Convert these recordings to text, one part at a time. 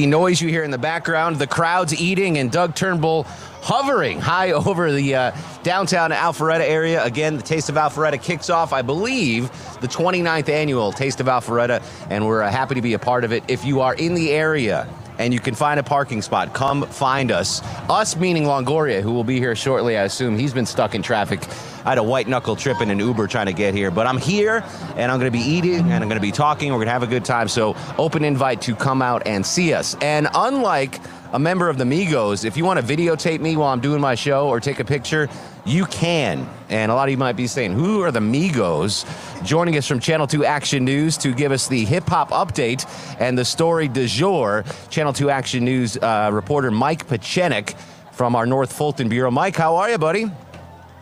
The noise you hear in the background, the crowds eating, and Doug Turnbull hovering high over the uh, downtown Alpharetta area. Again, the Taste of Alpharetta kicks off, I believe, the 29th annual Taste of Alpharetta, and we're uh, happy to be a part of it. If you are in the area, and you can find a parking spot. Come find us. Us meaning Longoria, who will be here shortly, I assume. He's been stuck in traffic. I had a white knuckle trip in an Uber trying to get here, but I'm here and I'm going to be eating and I'm going to be talking. We're going to have a good time. So, open invite to come out and see us. And unlike a member of the Migos, if you want to videotape me while I'm doing my show or take a picture, you can. And a lot of you might be saying, who are the Migos? Joining us from Channel 2 Action News to give us the hip hop update and the story du jour, Channel 2 Action News uh, reporter Mike Petchenik from our North Fulton Bureau. Mike, how are you, buddy?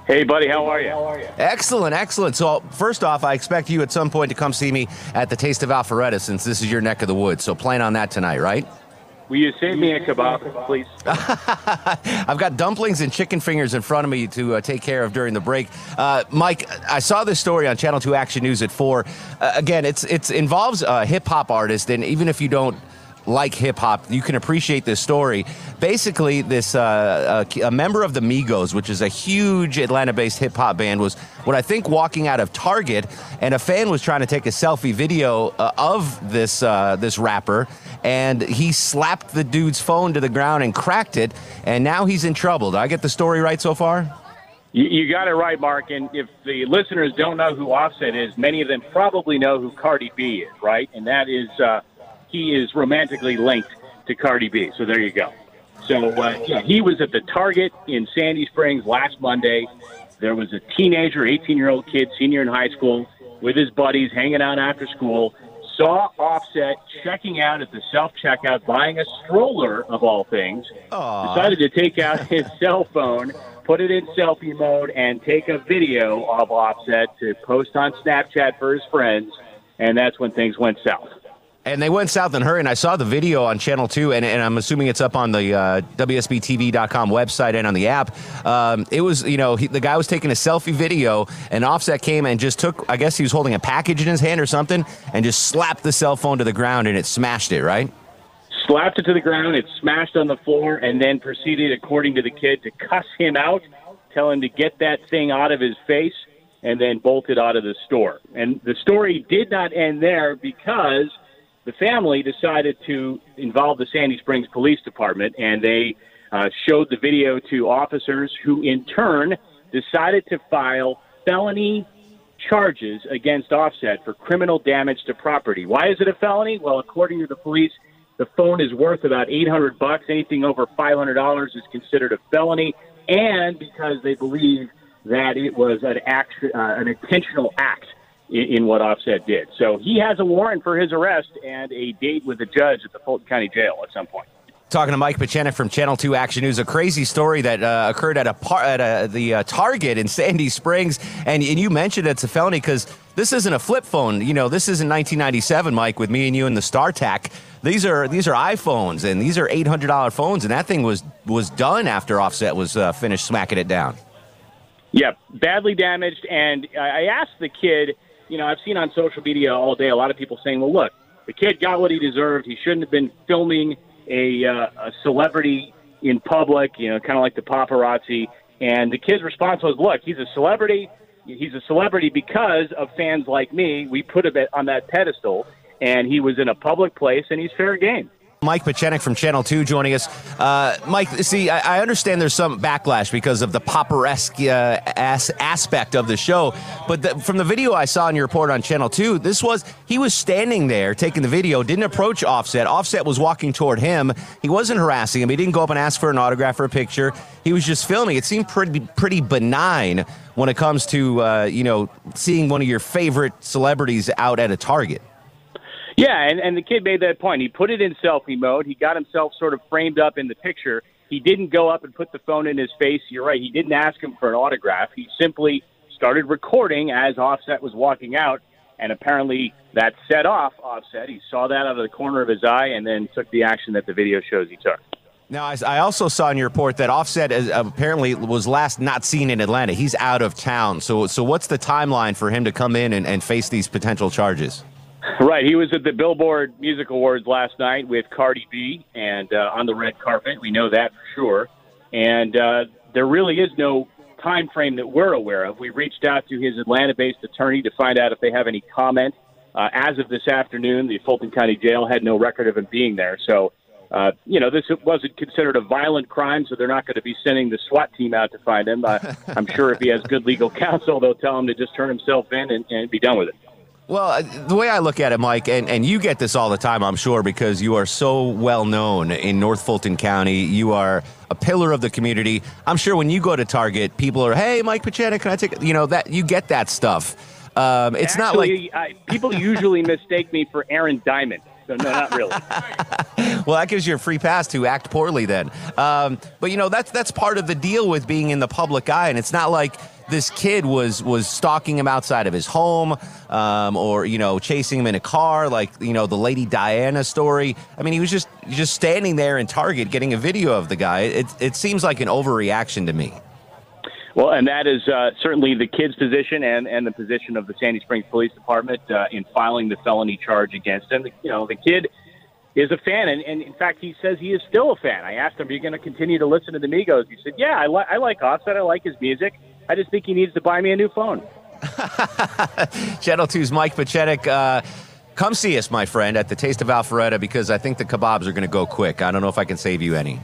Hey, buddy, how are you? How are you? Excellent, excellent. So, first off, I expect you at some point to come see me at the Taste of Alpharetta since this is your neck of the woods. So, plan on that tonight, right? Will you save me a kebab, please? I've got dumplings and chicken fingers in front of me to uh, take care of during the break. Uh, Mike, I saw this story on Channel 2 Action News at 4. Uh, again, it's it's involves a hip hop artist, and even if you don't like hip hop, you can appreciate this story. Basically, this uh, a, a member of the Migos, which is a huge Atlanta-based hip hop band, was what I think walking out of Target, and a fan was trying to take a selfie video uh, of this uh, this rapper, and he slapped the dude's phone to the ground and cracked it, and now he's in trouble. Did I get the story right so far? You, you got it right, Mark. And if the listeners don't know who Offset is, many of them probably know who Cardi B is, right? And that is, uh, he is romantically linked to Cardi B. So there you go. So uh, yeah, he was at the Target in Sandy Springs last Monday. There was a teenager, 18 year old kid, senior in high school, with his buddies hanging out after school. Saw Offset checking out at the self checkout, buying a stroller of all things. Decided to take out his cell phone, put it in selfie mode, and take a video of Offset to post on Snapchat for his friends. And that's when things went south. And they went south in a hurry, and I saw the video on Channel 2, and, and I'm assuming it's up on the uh, WSBTV.com website and on the app. Um, it was, you know, he, the guy was taking a selfie video, and Offset came and just took, I guess he was holding a package in his hand or something, and just slapped the cell phone to the ground, and it smashed it, right? slapped it to the ground, it smashed on the floor, and then proceeded, according to the kid, to cuss him out, tell him to get that thing out of his face, and then bolted out of the store. And the story did not end there because the family decided to involve the Sandy Springs Police Department, and they uh, showed the video to officers who, in turn, decided to file felony charges against Offset for criminal damage to property. Why is it a felony? Well, according to the police, the phone is worth about 800 bucks. Anything over $500 is considered a felony, and because they believe that it was an act, uh, an intentional act in, in what Offset did. So he has a warrant for his arrest and a date with the judge at the Fulton County Jail at some point. Talking to Mike Petchenik from Channel 2 Action News, a crazy story that uh, occurred at a par- at a, the uh, Target in Sandy Springs, and, and you mentioned it's a felony because this isn't a flip phone. You know, this isn't 1997, Mike, with me and you and the StarTAC. These are these are iPhones, and these are $800 phones, and that thing was was done after Offset was uh, finished smacking it down. Yeah, badly damaged. And I asked the kid, you know, I've seen on social media all day a lot of people saying, well, look, the kid got what he deserved. He shouldn't have been filming a, uh, a celebrity in public, you know, kind of like the paparazzi. And the kid's response was, look, he's a celebrity. He's a celebrity because of fans like me. We put him on that pedestal, and he was in a public place, and he's fair game. Mike Petchenik from Channel 2 joining us. Uh, Mike, see, I, I, understand there's some backlash because of the paparazzi uh, as, aspect of the show, but the, from the video I saw in your report on Channel 2, this was, he was standing there taking the video, didn't approach Offset. Offset was walking toward him. He wasn't harassing him. He didn't go up and ask for an autograph or a picture. He was just filming. It seemed pretty, pretty benign when it comes to, uh, you know, seeing one of your favorite celebrities out at a Target. Yeah, and, and the kid made that point. He put it in selfie mode. He got himself sort of framed up in the picture. He didn't go up and put the phone in his face. You're right. He didn't ask him for an autograph. He simply started recording as Offset was walking out, and apparently that set off Offset. He saw that out of the corner of his eye and then took the action that the video shows he took. Now, I also saw in your report that Offset apparently was last not seen in Atlanta. He's out of town. So, so what's the timeline for him to come in and, and face these potential charges? Right. He was at the Billboard Music Awards last night with Cardi B and uh, on the red carpet. We know that for sure. And uh, there really is no time frame that we're aware of. We reached out to his Atlanta-based attorney to find out if they have any comment. Uh, as of this afternoon, the Fulton County Jail had no record of him being there. So, uh, you know, this wasn't considered a violent crime, so they're not going to be sending the SWAT team out to find him. Uh, I'm sure if he has good legal counsel, they'll tell him to just turn himself in and, and be done with it. Well, uh, the way I look at it, Mike, and, and you get this all the time, I'm sure, because you are so well known in North Fulton County. You are a pillar of the community. I'm sure when you go to Target, people are, "Hey, Mike Petchenik, can I take?" You know that you get that stuff. Um, it's Actually, not like I, people usually mistake me for Aaron Diamond. So no, not really. well, that gives you a free pass to act poorly then. Um, but you know that's that's part of the deal with being in the public eye, and it's not like this kid was was stalking him outside of his home, um, or you know chasing him in a car, like you know the Lady Diana story. I mean, he was just just standing there in Target getting a video of the guy. It it seems like an overreaction to me. Well, and that is uh, certainly the kid's position and, and the position of the Sandy Springs Police Department uh, in filing the felony charge against him. You know, the kid is a fan, and, and in fact, he says he is still a fan. I asked him, "Are you going to continue to listen to the Migos?" He said, "Yeah, I, li- I like Offset. I like his music. I just think he needs to buy me a new phone. Channel 2's Mike Petchenik. Uh, come see us, my friend, at the Taste of Alpharetta because I think the kebabs are going to go quick. I don't know if I can save you any.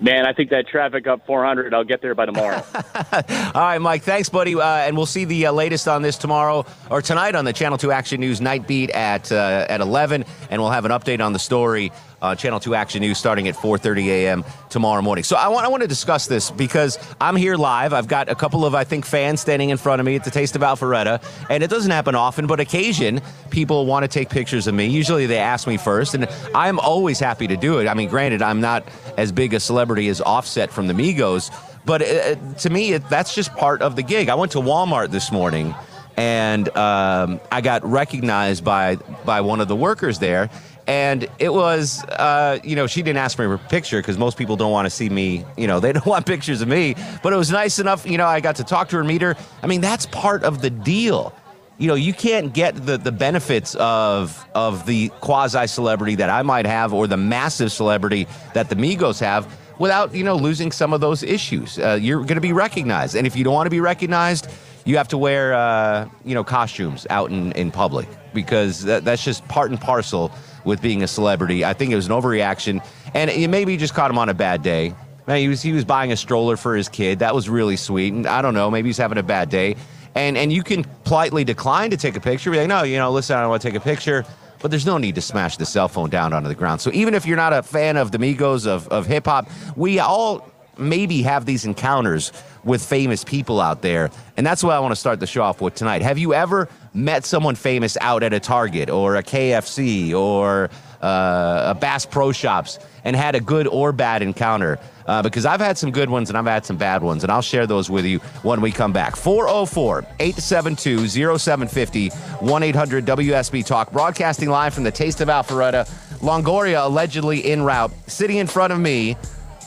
Man, I think that traffic up 400. I'll get there by tomorrow. All right, Mike. Thanks, buddy. Uh, and we'll see the uh, latest on this tomorrow or tonight on the Channel 2 Action News Night Beat at uh, at 11, and we'll have an update on the story uh, Channel 2 Action News starting at 4:30 a.m. tomorrow morning. So I want I want to discuss this because I'm here live. I've got a couple of I think fans standing in front of me at the Taste of Alpharetta, and it doesn't happen often, but occasion people want to take pictures of me. Usually they ask me first, and I'm always happy to do it. I mean, granted, I'm not as big a celebrity as Offset from the Migos, but uh, to me, it, that's just part of the gig. I went to Walmart this morning and um, I got recognized by by one of the workers there, and it was uh, you know she didn't ask for a picture because most people don't want to see me you know they don't want pictures of me. But it was nice enough you know i got to talk to her meet her. I mean that's part of the deal. You know you can't get the, the benefits of of the quasi celebrity that i might have or the massive celebrity that the migos have without you know losing some of those issues. Uh, you're going to be recognized. And if you don't want to be recognized you have to wear uh, you know costumes out in, in public because that, that's just part and parcel with being a celebrity. I think it was an overreaction, and it maybe just caught him on a bad day. Man, he was he was buying a stroller for his kid. That was really sweet, and I don't know, maybe he's having a bad day, and and you can politely decline to take a picture. Be like, no, you know, listen, I don't want to take a picture. But there's no need to smash the cell phone down onto the ground. So even if you're not a fan of the Migos of, of hip hop, we all maybe have these encounters with famous people out there. And that's what I want to start the show off with tonight. Have you ever met someone famous out at a Target or a KFC or uh, a Bass Pro Shops and had a good or bad encounter? Uh, because I've had some good ones and I've had some bad ones, and I'll share those with you when we come back. 404 872 0750 1 800 WSB Talk, broadcasting live from the Taste of Alpharetta. Longoria allegedly en route, sitting in front of me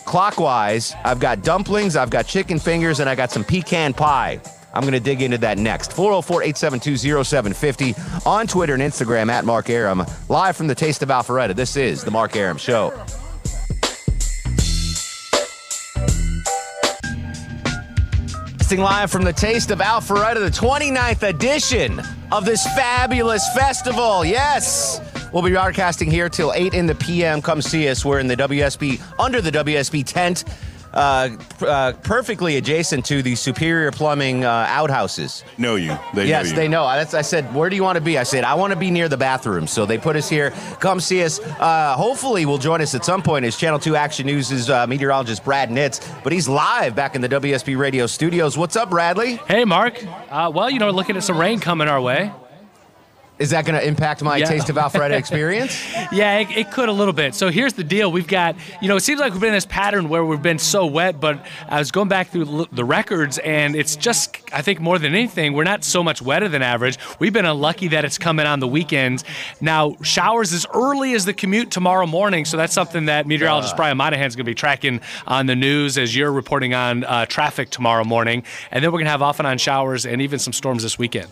clockwise. I've got dumplings, I've got chicken fingers, and I got some pecan pie. I'm going to dig into that next. 404 872 0750 on Twitter and Instagram at Mark Arum. Live from the Taste of Alpharetta. This is The Mark Arum Show. Live from the Taste of Alpharetta, the 29th edition of this fabulous festival. Yes, We'll be broadcasting here till 8 in the p.m. Come see us. We're in the WSB, under the WSB tent, uh, uh, perfectly adjacent to the Superior Plumbing uh, outhouses. Know you. They yes, know you. they know. That's, I said, where do you want to be? I said, I want to be near the bathroom. So they put us here. Come see us. Uh, hopefully, will join us at some point as Channel 2 Action News' uh, meteorologist Brad Nitz. But he's live back in the WSB radio studios. What's up, Bradley? Hey, Mark. Uh, well, you know, looking at some rain coming our way. Is that going to impact my Yeah. Taste of Alpharetta experience? Yeah, it, it could a little bit. So here's the deal: we've got, you know, it seems like we've been in this pattern where we've been so wet, but I was going back through the records, and it's just, I think, more than anything, we're not so much wetter than average. We've been unlucky that it's coming on the weekends. Now, showers as early as the commute tomorrow morning, so that's something that meteorologist Brian Monahan's going to be tracking on the news as you're reporting on uh, traffic tomorrow morning, and then we're going to have off and on showers and even some storms this weekend.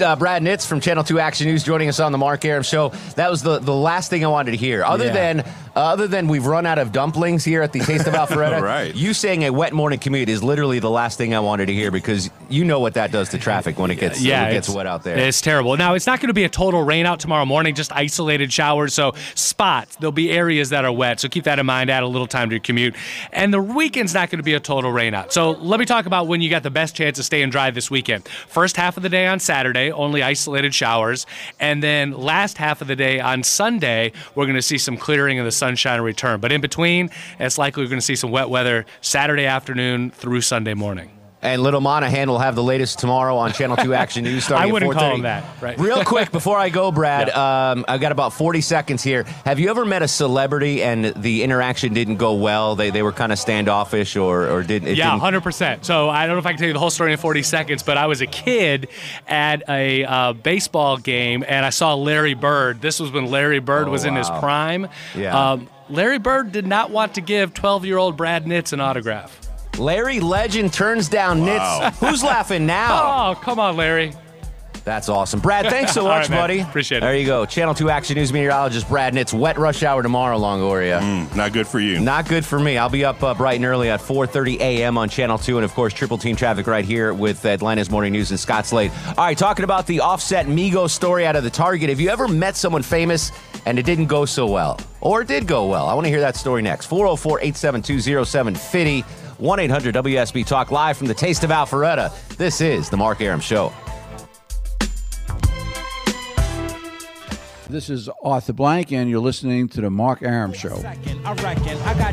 Uh, Brad Nitz from Channel 2 Action News joining us on the Mark Arum Show. That was the, the last thing I wanted to hear. Other Yeah. than uh, other than we've run out of dumplings here at the Taste of Alpharetta, Right. you saying a wet morning commute is literally the last thing I wanted to hear because you know what that does to traffic when it gets, yeah, it gets wet out there. It's terrible. Now it's not going to be a total rain out tomorrow morning, just isolated showers. So spots, there'll be areas that are wet. So keep that in mind. Add a little time to your commute. And the weekend's not going to be a total rain out. So let me talk about when you got the best chance of staying dry this weekend. First half of the day on Saturday, only isolated showers, and then last half of the day on Sunday, we're going to see some clearing and the sunshine return. But in between, it's likely we're going to see some wet weather Saturday afternoon through Sunday morning. And Little Monahan will have the latest tomorrow on Channel 2 Action News starting I wouldn't at 4:30. call him that, right. Real quick, before I go, Brad, um, I've got about 40 seconds here. Have you ever met a celebrity and the interaction didn't go well? They, they were kind of standoffish or, or did, it Yeah, didn't hundred percent. So I don't know if I can tell you the whole story in forty seconds, but I was a kid at a uh, baseball game and I saw Larry Bird. This was when Larry Bird Oh, was in his prime. Yeah. Um, Larry Bird did not want to give twelve-year-old Brad Nitz an autograph. Larry Legend turns down Wow. Nitz. Who's laughing now? Oh, come on, Larry. That's awesome. Brad, thanks so much, right, buddy. Appreciate it. There you go. Channel 2 Action News meteorologist Brad Nitz. Wet rush hour tomorrow, Longoria. Mm, not good for you. Not good for me. I'll be up uh, bright and early at 4:30 a.m. on Channel 2, and of course, triple team traffic right here with Atlanta's Morning News and Scott Slade. All right, talking about the offset Migos story out of the Target. Have you ever met someone famous and it didn't go so well, or it did go well? I want to hear that story next. 404-872-0750, 1-800-WSB Talk live from the Taste of Alpharetta. This is the Mark Arum Show. This is Arthur Blank, and you're listening to the Mark Arum Show.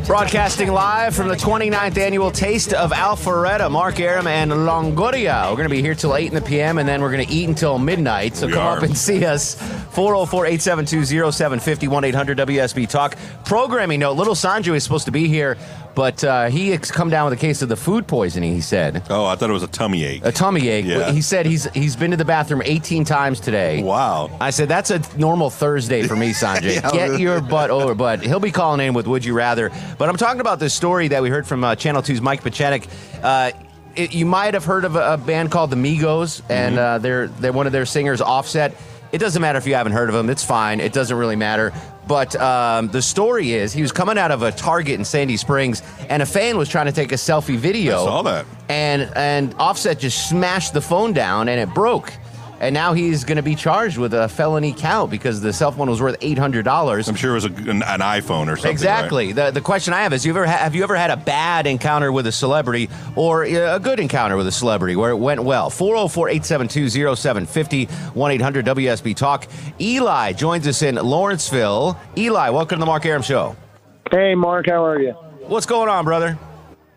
Broadcasting live from the 29th annual Taste of Alpharetta, Mark Arum and Longoria. We're going to be here till 8 in the p.m. and then we're going to eat until midnight. So We come are. up and see us. 404 872 0750 1 800 WSB Talk. Programming note Little Sanju is supposed to be here, but uh, he has come down with a case of the food poisoning, he said. Oh, I thought it was a tummy ache. A tummy ache. Yeah. He said he's he's been to the bathroom 18 times today. Wow. I said that's a normal Thursday for me, Sanjay. Yeah. Get your butt over. But he'll be calling in with "Would you rather." But I'm talking about this story that we heard from uh, Channel 2's Mike Petchenik. Uh, it, you might have heard of a, a band called the Migos, and Mm-hmm. uh, they're they're one of their singers, Offset. It doesn't matter if you haven't heard of him. it's fine. It doesn't really matter. But um, the story is, he was coming out of a Target in Sandy Springs, and a fan was trying to take a selfie video. I saw that. And and Offset just smashed the phone down, and it broke. And now he's going to be charged with a felony count because the cell phone was worth eight hundred dollars. I'm sure it was a, an, an iPhone or something. Exactly. The the question I have is: you ever ha- have you ever had a bad encounter with a celebrity or uh, a good encounter with a celebrity where it went well? 404-872-0750 1-800 WSB Talk. Eli joins us in Lawrenceville. Eli, welcome to the Mark Arum Show. Hey, Mark, how are you? What's going on, brother?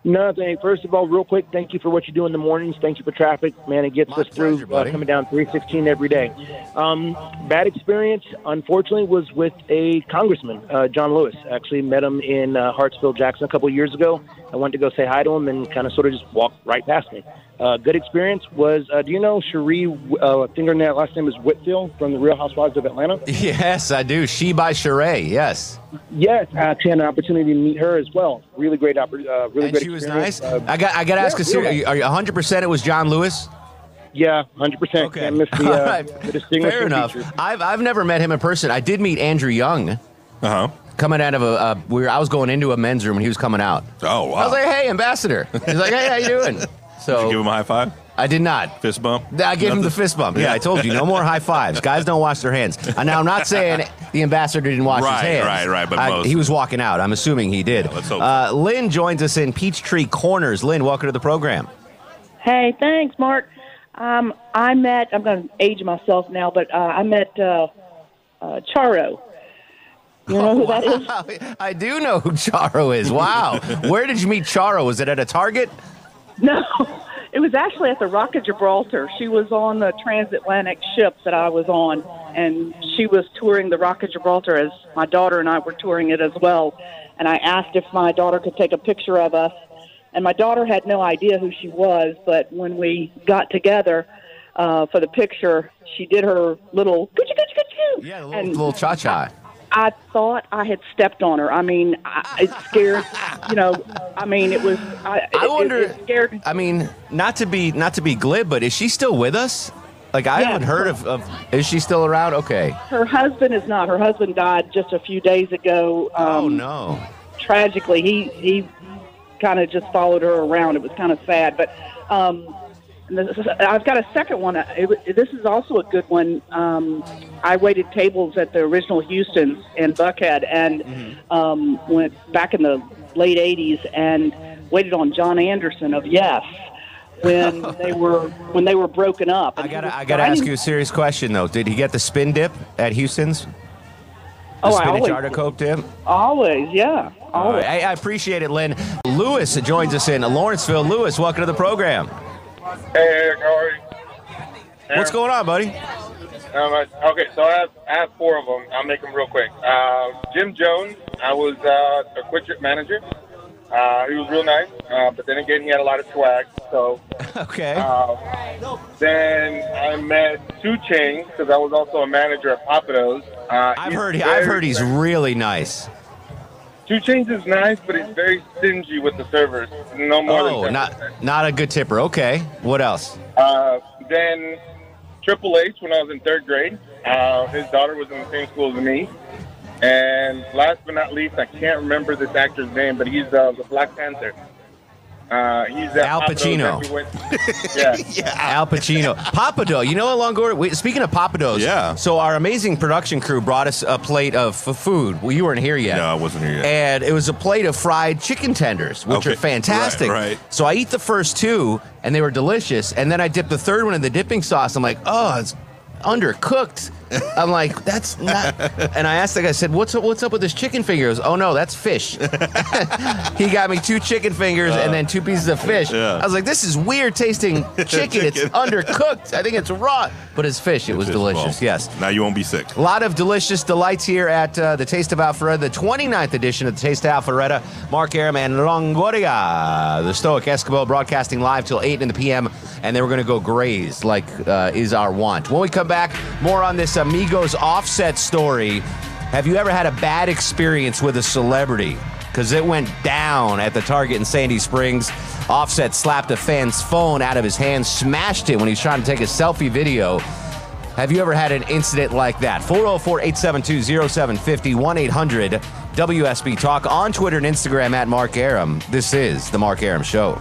Nothing. First of all, real quick, thank you for what you do in the mornings. Thank you for traffic. Man, it gets My us through pleasure, buddy. uh, coming down 316 every day. Um, bad experience, unfortunately, was with a congressman, uh, John Lewis. Actually met him in uh, Hartsfield, Jackson a couple of years ago. I went to go say hi to him and kind of sort of just walked right past me. Uh, good experience was, uh, do you know Sheree, uh, fingernail, last name is Whitfield from the Real Housewives of Atlanta? Yes, I do. She by Sheree. Yes. Yes, I actually had an opportunity to meet her as well. Really great, oppor- uh, really and great she was nice. Uh, I got I got to ask yeah, a serious. really. Are you 100 percent it was John Lewis? Yeah, hundred percent. Can't miss the, uh, right. the distinguishing Fair enough. feature. I've I've never met him in person. I did meet Andrew Young Uh huh. coming out of a. Uh, we were, I was going into a men's room and he was coming out. Oh wow. I was like, "Hey, ambassador." He's like, "Hey, how you doing?" So Did you give him a high five? I did not. Fist bump? I gave him the fist bump. Yeah, I told you, no more high fives. Guys don't wash their hands. And now I'm not saying the ambassador didn't wash Right, his hands. right, right, but I- most- he was walking out. I'm assuming he did. let's hope uh, Lynn joins us in Peachtree Corners. Lynn, welcome to the program. Hey, thanks, Mark. Um, I met. I'm going to age myself now, but uh, I met uh, uh, Charo. You know who that is? I do know who Charo is. Wow. Where did you meet Charo? Was it at a Target? No, it was actually at the Rock of Gibraltar. She was on the transatlantic ship that I was on, and she was touring the Rock of Gibraltar as my daughter and I were touring it as well. And I asked if my daughter could take a picture of us, and my daughter had no idea who she was. But when we got together uh, for the picture, she did her little coochie coochie coochie. Yeah, a little, and little cha cha. I thought I had stepped on her. I mean, I, it scared. You know, I mean, it was. I, I it- wonder. It, it scared. I mean, not to be not to be glib, but is she still with us? Like I Yeah. haven't heard of, of. Is she still around? Okay. Her husband is not. Her husband died just a few days ago. Um, oh no. Tragically, he he kind of just followed her around. It was kind of sad, but um, is- I've got a second one. It, this is also a good one. Um, I waited tables at the original Houston's in Buckhead, and um, went back in the late '80s and waited on Jon Anderson of Yes when they were when they were broken up. I And he gotta I gotta ask you a serious question though. Did he get the spin dip at Houston's? The Oh, I spinach always- artichoke dip. Always, yeah, always. right. I, I appreciate it, Lynn. Lewis joins us in Lawrenceville. Lewis, welcome to the program. Hey, Eric, how are you? What's going on, buddy? Um, okay, so I have, I have four of them. I'll make them real quick. Uh, Jim Jones, I was uh, a quick trip manager. Uh, he was real nice, uh, but then again, he had a lot of swag. So Okay. uh, then I met 2 Chainz because I was also a manager at Pappadeaux's. Uh, I've heard I've heard he's really nice. 2 Chainz is nice, but he's very stingy with the servers. No more Oh, than 10%. not not a good tipper. Okay. What else? Uh, then Triple H when I was in third grade. Uh, his daughter was in the same school as me. And last but not least, I can't remember this actor's name, but he's uh, the Black Panther. Uh, he's Al Pacino. every Wed- yeah. Al Pacino. Pappadeaux. You know what, Longoria? Wait, speaking of Pappadeaux's. Yeah. So our amazing production crew brought us a plate of f- food. Well, you weren't here yet. No, I wasn't here yet. And it was a plate of fried chicken tenders, which Okay. are fantastic. Right, right. So I eat the first two, and they were delicious. And then I dip the third one in the dipping sauce. I'm like, oh, it's undercooked. I'm like, that's not. And I asked the guy, I said, what's up, what's up with this chicken fingers? Oh no, that's fish. he got me two chicken fingers and then two pieces of fish. Yeah. I was like, this is weird tasting chicken. It's undercooked. I think it's raw, but it's fish. It was Fish delicious. Yes. Now you won't be sick. A lot of delicious delights here at uh, the Taste of Alpharetta, the 29th edition of the Taste of Alpharetta. Mark Arum and Longoria, the Stoic Eskimo, broadcasting live till 8 in the p.m. And then we're going to go graze, like uh, is our want. When we come back, more on this Amigos offset story. Have you ever had a bad experience with a celebrity? Because it went down at the Target in Sandy Springs. Offset slapped a fan's phone out of his hand, smashed it when he was trying to take a selfie video. Have you ever had an incident like that? 404 872 0750 1 800 WSB Talk on Twitter and Instagram at Mark Arum. This is The Mark Arum Show.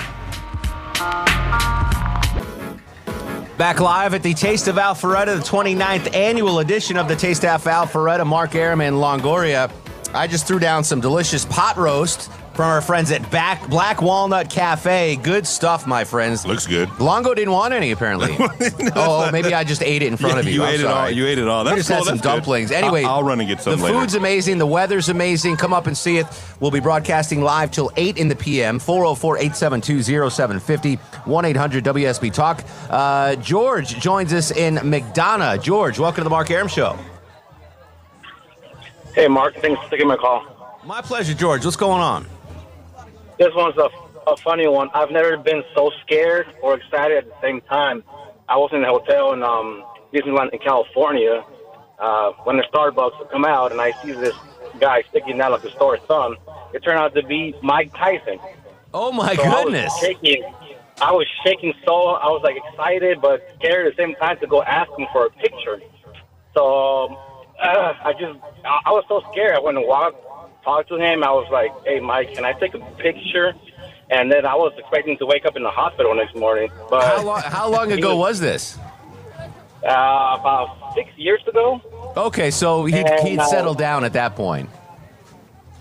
Back live at the Taste of Alpharetta, the 29th annual edition of the Taste of Alpharetta. Mark Arum and Longoria. I just threw down some delicious pot roast from our friends at Back Black Walnut Cafe. Good stuff, my friends. Looks good. Longo didn't want any, apparently. oh, maybe I just ate it in front Yeah, of you. you I'm ate it all- you ate it all. We That's just had some that's good. dumplings. Anyway, I'll- I'll run and get some The later. food's amazing. The weather's amazing. Come up and see it. We'll be broadcasting live till 8 in the p.m. 404 872 0750 1 800 WSB Talk. Uh, George joins us in McDonough. George, welcome to the Mark Arum Show. Hey, Mark. Thanks for taking my call. My pleasure, George. What's going on? This one's a, a funny one. I've never been so scared or excited at the same time. I was in a hotel in um, Disneyland in California uh, when the Starbucks would come out, and I see this guy sticking out like a sore thumb. It turned out to be Mike Tyson. Oh, my So I goodness. was shaking. I was shaking so I was like excited but scared at the same time to go ask him for a picture. So uh, I just I, I was so scared. I went and walked, talked to him. I was like, "Hey, Mike, can I take a picture?" And then I was expecting to wake up in the hospital next morning. But How long, how long ago was this? Uh, about six years ago. Okay, so he, And, he'd uh, settled down at that point.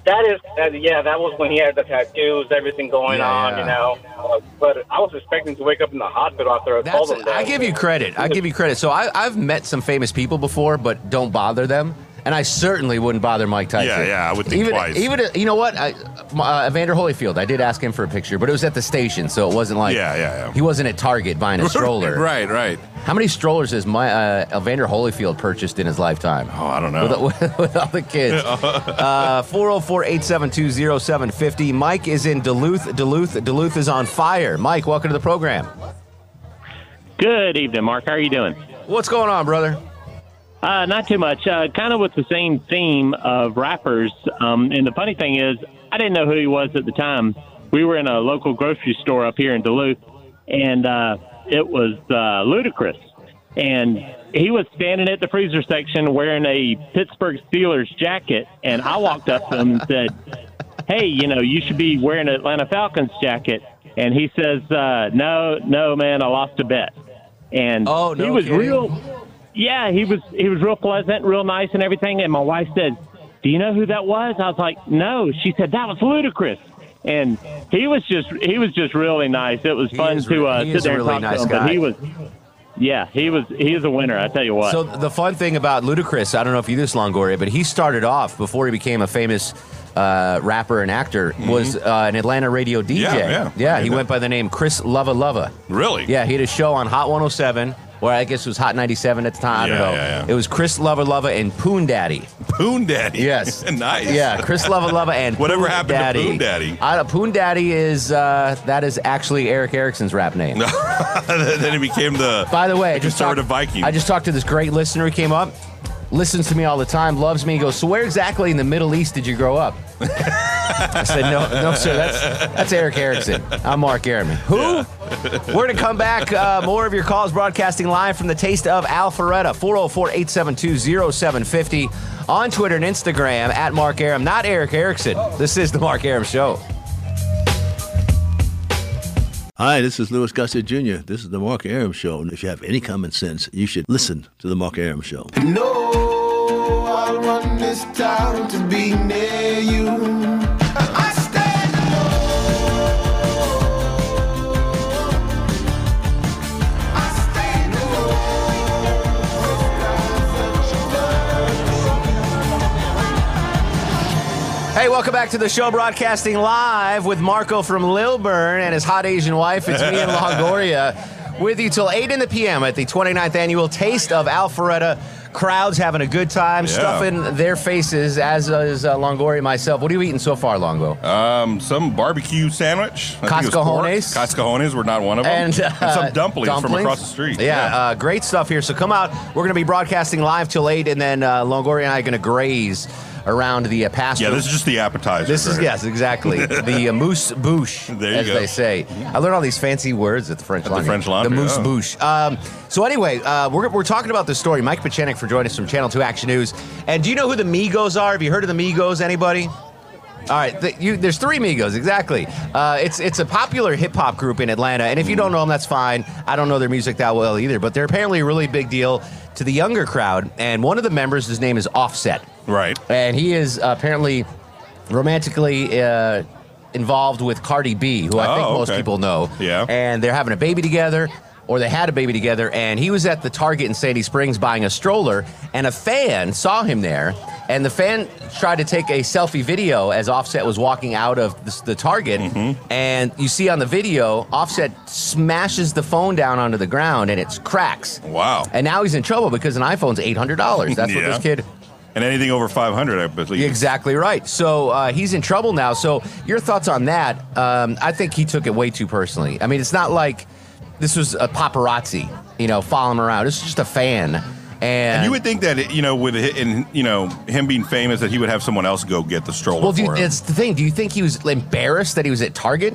That is, uh, yeah, that was when he had the tattoos, everything going on, Yeah. you know. Uh, but I was expecting to wake up in the hospital after I told That's, him that. I give you credit. I give you credit. So I, I've met some famous people before, but don't bother them. And I certainly wouldn't bother Mike Tyson. Yeah, yeah, I would think even, twice. Even you know what, I, uh, Evander Holyfield. I did ask him for a picture, but it was at the station, so it wasn't like Yeah, yeah, yeah. he wasn't at Target buying a stroller. right, right. How many strollers has my uh, Evander Holyfield purchased in his lifetime? Oh, I don't know. With, with, with all the kids. Uh, 404 872 0750. Mike is in Duluth. Duluth. Duluth is on fire. Mike, welcome to the program. Good evening, Mark. How are you doing? What's going on, brother? Uh, not too much. Uh, kind of with the same theme of rappers. Um, and the funny thing is, I didn't know who he was at the time. We were in a local grocery store up here in Duluth, and uh, it was uh, Ludacris. And he was standing at the freezer section wearing a Pittsburgh Steelers jacket. And I walked up to him and said, Hey, you know, you should be wearing an Atlanta Falcons jacket. And he says, uh, No, no, man, I lost a bet. And Oh, no he was kidding. real yeah, he was he was real pleasant, real nice, and everything. And my wife said, "Do you know who that was?" I was like, "No." She said, "That was Ludacris." And he was just he was just really nice. It was He fun is to uh, he sit is a there and really talk nice to him. guy. But he was, yeah, he was he is a winner. I tell you what. So the fun thing about Ludacris, I don't know if you knew this, Longoria, but he started off before he became a famous uh, rapper and actor, was uh, an Atlanta radio DJ. Mm-hmm. yeah. He knew went by the name Chris Lova Lova. Really? Yeah, he had a show on Hot 107, or I guess it was Hot 97 at the time. I don't know. yeah, yeah. It was Chris Lova Lova and Poon Daddy. Poon Daddy. Yes. nice. Yeah, Chris Lova Lova and Whatever Poon happened to Daddy. Poon Daddy? I don't, Poon Daddy is uh, that is actually Erick Erickson's rap name. then he became the By the way, I just conservative talked, Viking. I just talked to this great listener who came up, listens to me all the time, loves me. He goes, so where exactly in the Middle East did you grow up? I said, no, no, sir. That's that's Erick Erickson. I'm Mark Arum. Who? We're going to come back. Uh, more of your calls broadcasting live from the Taste of Alpharetta. 404-872-0750 on Twitter and Instagram at Mark Arum. Not Erick Erickson. This is the Mark Arum Show. Hi, this is Louis Gossett Jr. This is the Mark Arum Show. And if you have any common sense, you should listen to the Mark Arum Show. No, I'll run this town to be near you. I stand alone. I stand Hey, welcome back to the show, broadcasting live with Marco from Lilburn and his hot Asian wife. It's me and Longoria with you till 8 in the p.m. at the 29th annual Taste of Alpharetta. Crowds having a good time, Yeah. stuffing their faces, as is uh, Longoria and myself. What are you eating so far, Longo? Um, some barbecue sandwich. I think it was pork. Cascajones? Cascajones were not one of them. And, uh, some dumplings, from across the street. Yeah, Uh, great stuff here. So come out. We're going to be broadcasting live till 8, and then uh, Longoria and I are going to graze around the uh, pasture. yeah, this is just the appetizer. This is yes, exactly the uh, moose bouche, There you as go. they say. I learned all these fancy words at the French At the French Laundry, The moose oh. bouche. Um, so anyway, uh, we're, we're talking about this story. Mike Petchenik for joining us from Channel Two Action News. And do you know who the Migos are? Have you heard of the Migos? Anybody? All right, the, you, there's three Migos exactly. Uh, it's it's a popular hip hop group in Atlanta, and if you don't know them, that's fine. I don't know their music that well either, but they're apparently a really big deal to the younger crowd. And one of the members, his name is Offset. Right. And he is apparently romantically uh, involved with Cardi B, who I think Oh, most okay. people know. Yeah. And they're having a baby together, or they had a baby together. And he was at the Target in Sandy Springs buying a stroller, and a fan saw him there. And the fan tried to take a selfie video as Offset was walking out of the, the Target. Mm-hmm. And you see on the video, Offset smashes the phone down onto the ground and it cracks. Wow. And now he's in trouble because an iPhone's $800. That's what Yeah. this kid And anything over 500, I believe. Exactly right. So uh, he's in trouble now. So your thoughts on that? Um, I think he took it way too personally. I mean, it's not like this was a paparazzi, you know, following him around. It's just a fan. And, And you would think that you know, with in you know him being famous, that he would have someone else go get the stroller well, you, it's the thing. Do you think he was embarrassed that he was at Target?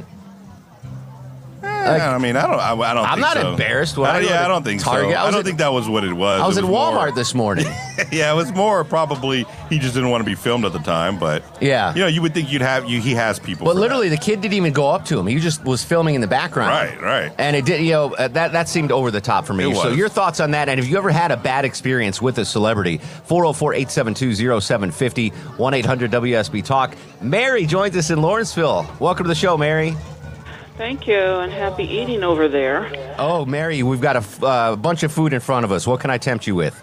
I mean, I don't. I, I don't. I'm think not so. embarrassed when I go yeah, I don't think Target. so. I I, don't at- think that was what it was. I was It in Walmart more- this morning. yeah, it was more probably he just didn't want to be filmed at the time. But Yeah. you know, you would think you'd have you. He has people. But for that. literally, the kid didn't even go up to him. He just was filming in the background. Right, right. And it did, you know, uh, that that seemed over the top for me. So your thoughts on that? And have you ever had a bad experience with a celebrity? 404-872-0750, 1-800-WSB Talk. Mary joins us in Lawrenceville. Welcome to the show, Mary. Thank you, and happy eating over there. Oh, Mary, we've got a f- uh, bunch of food in front of us. What can I tempt you with?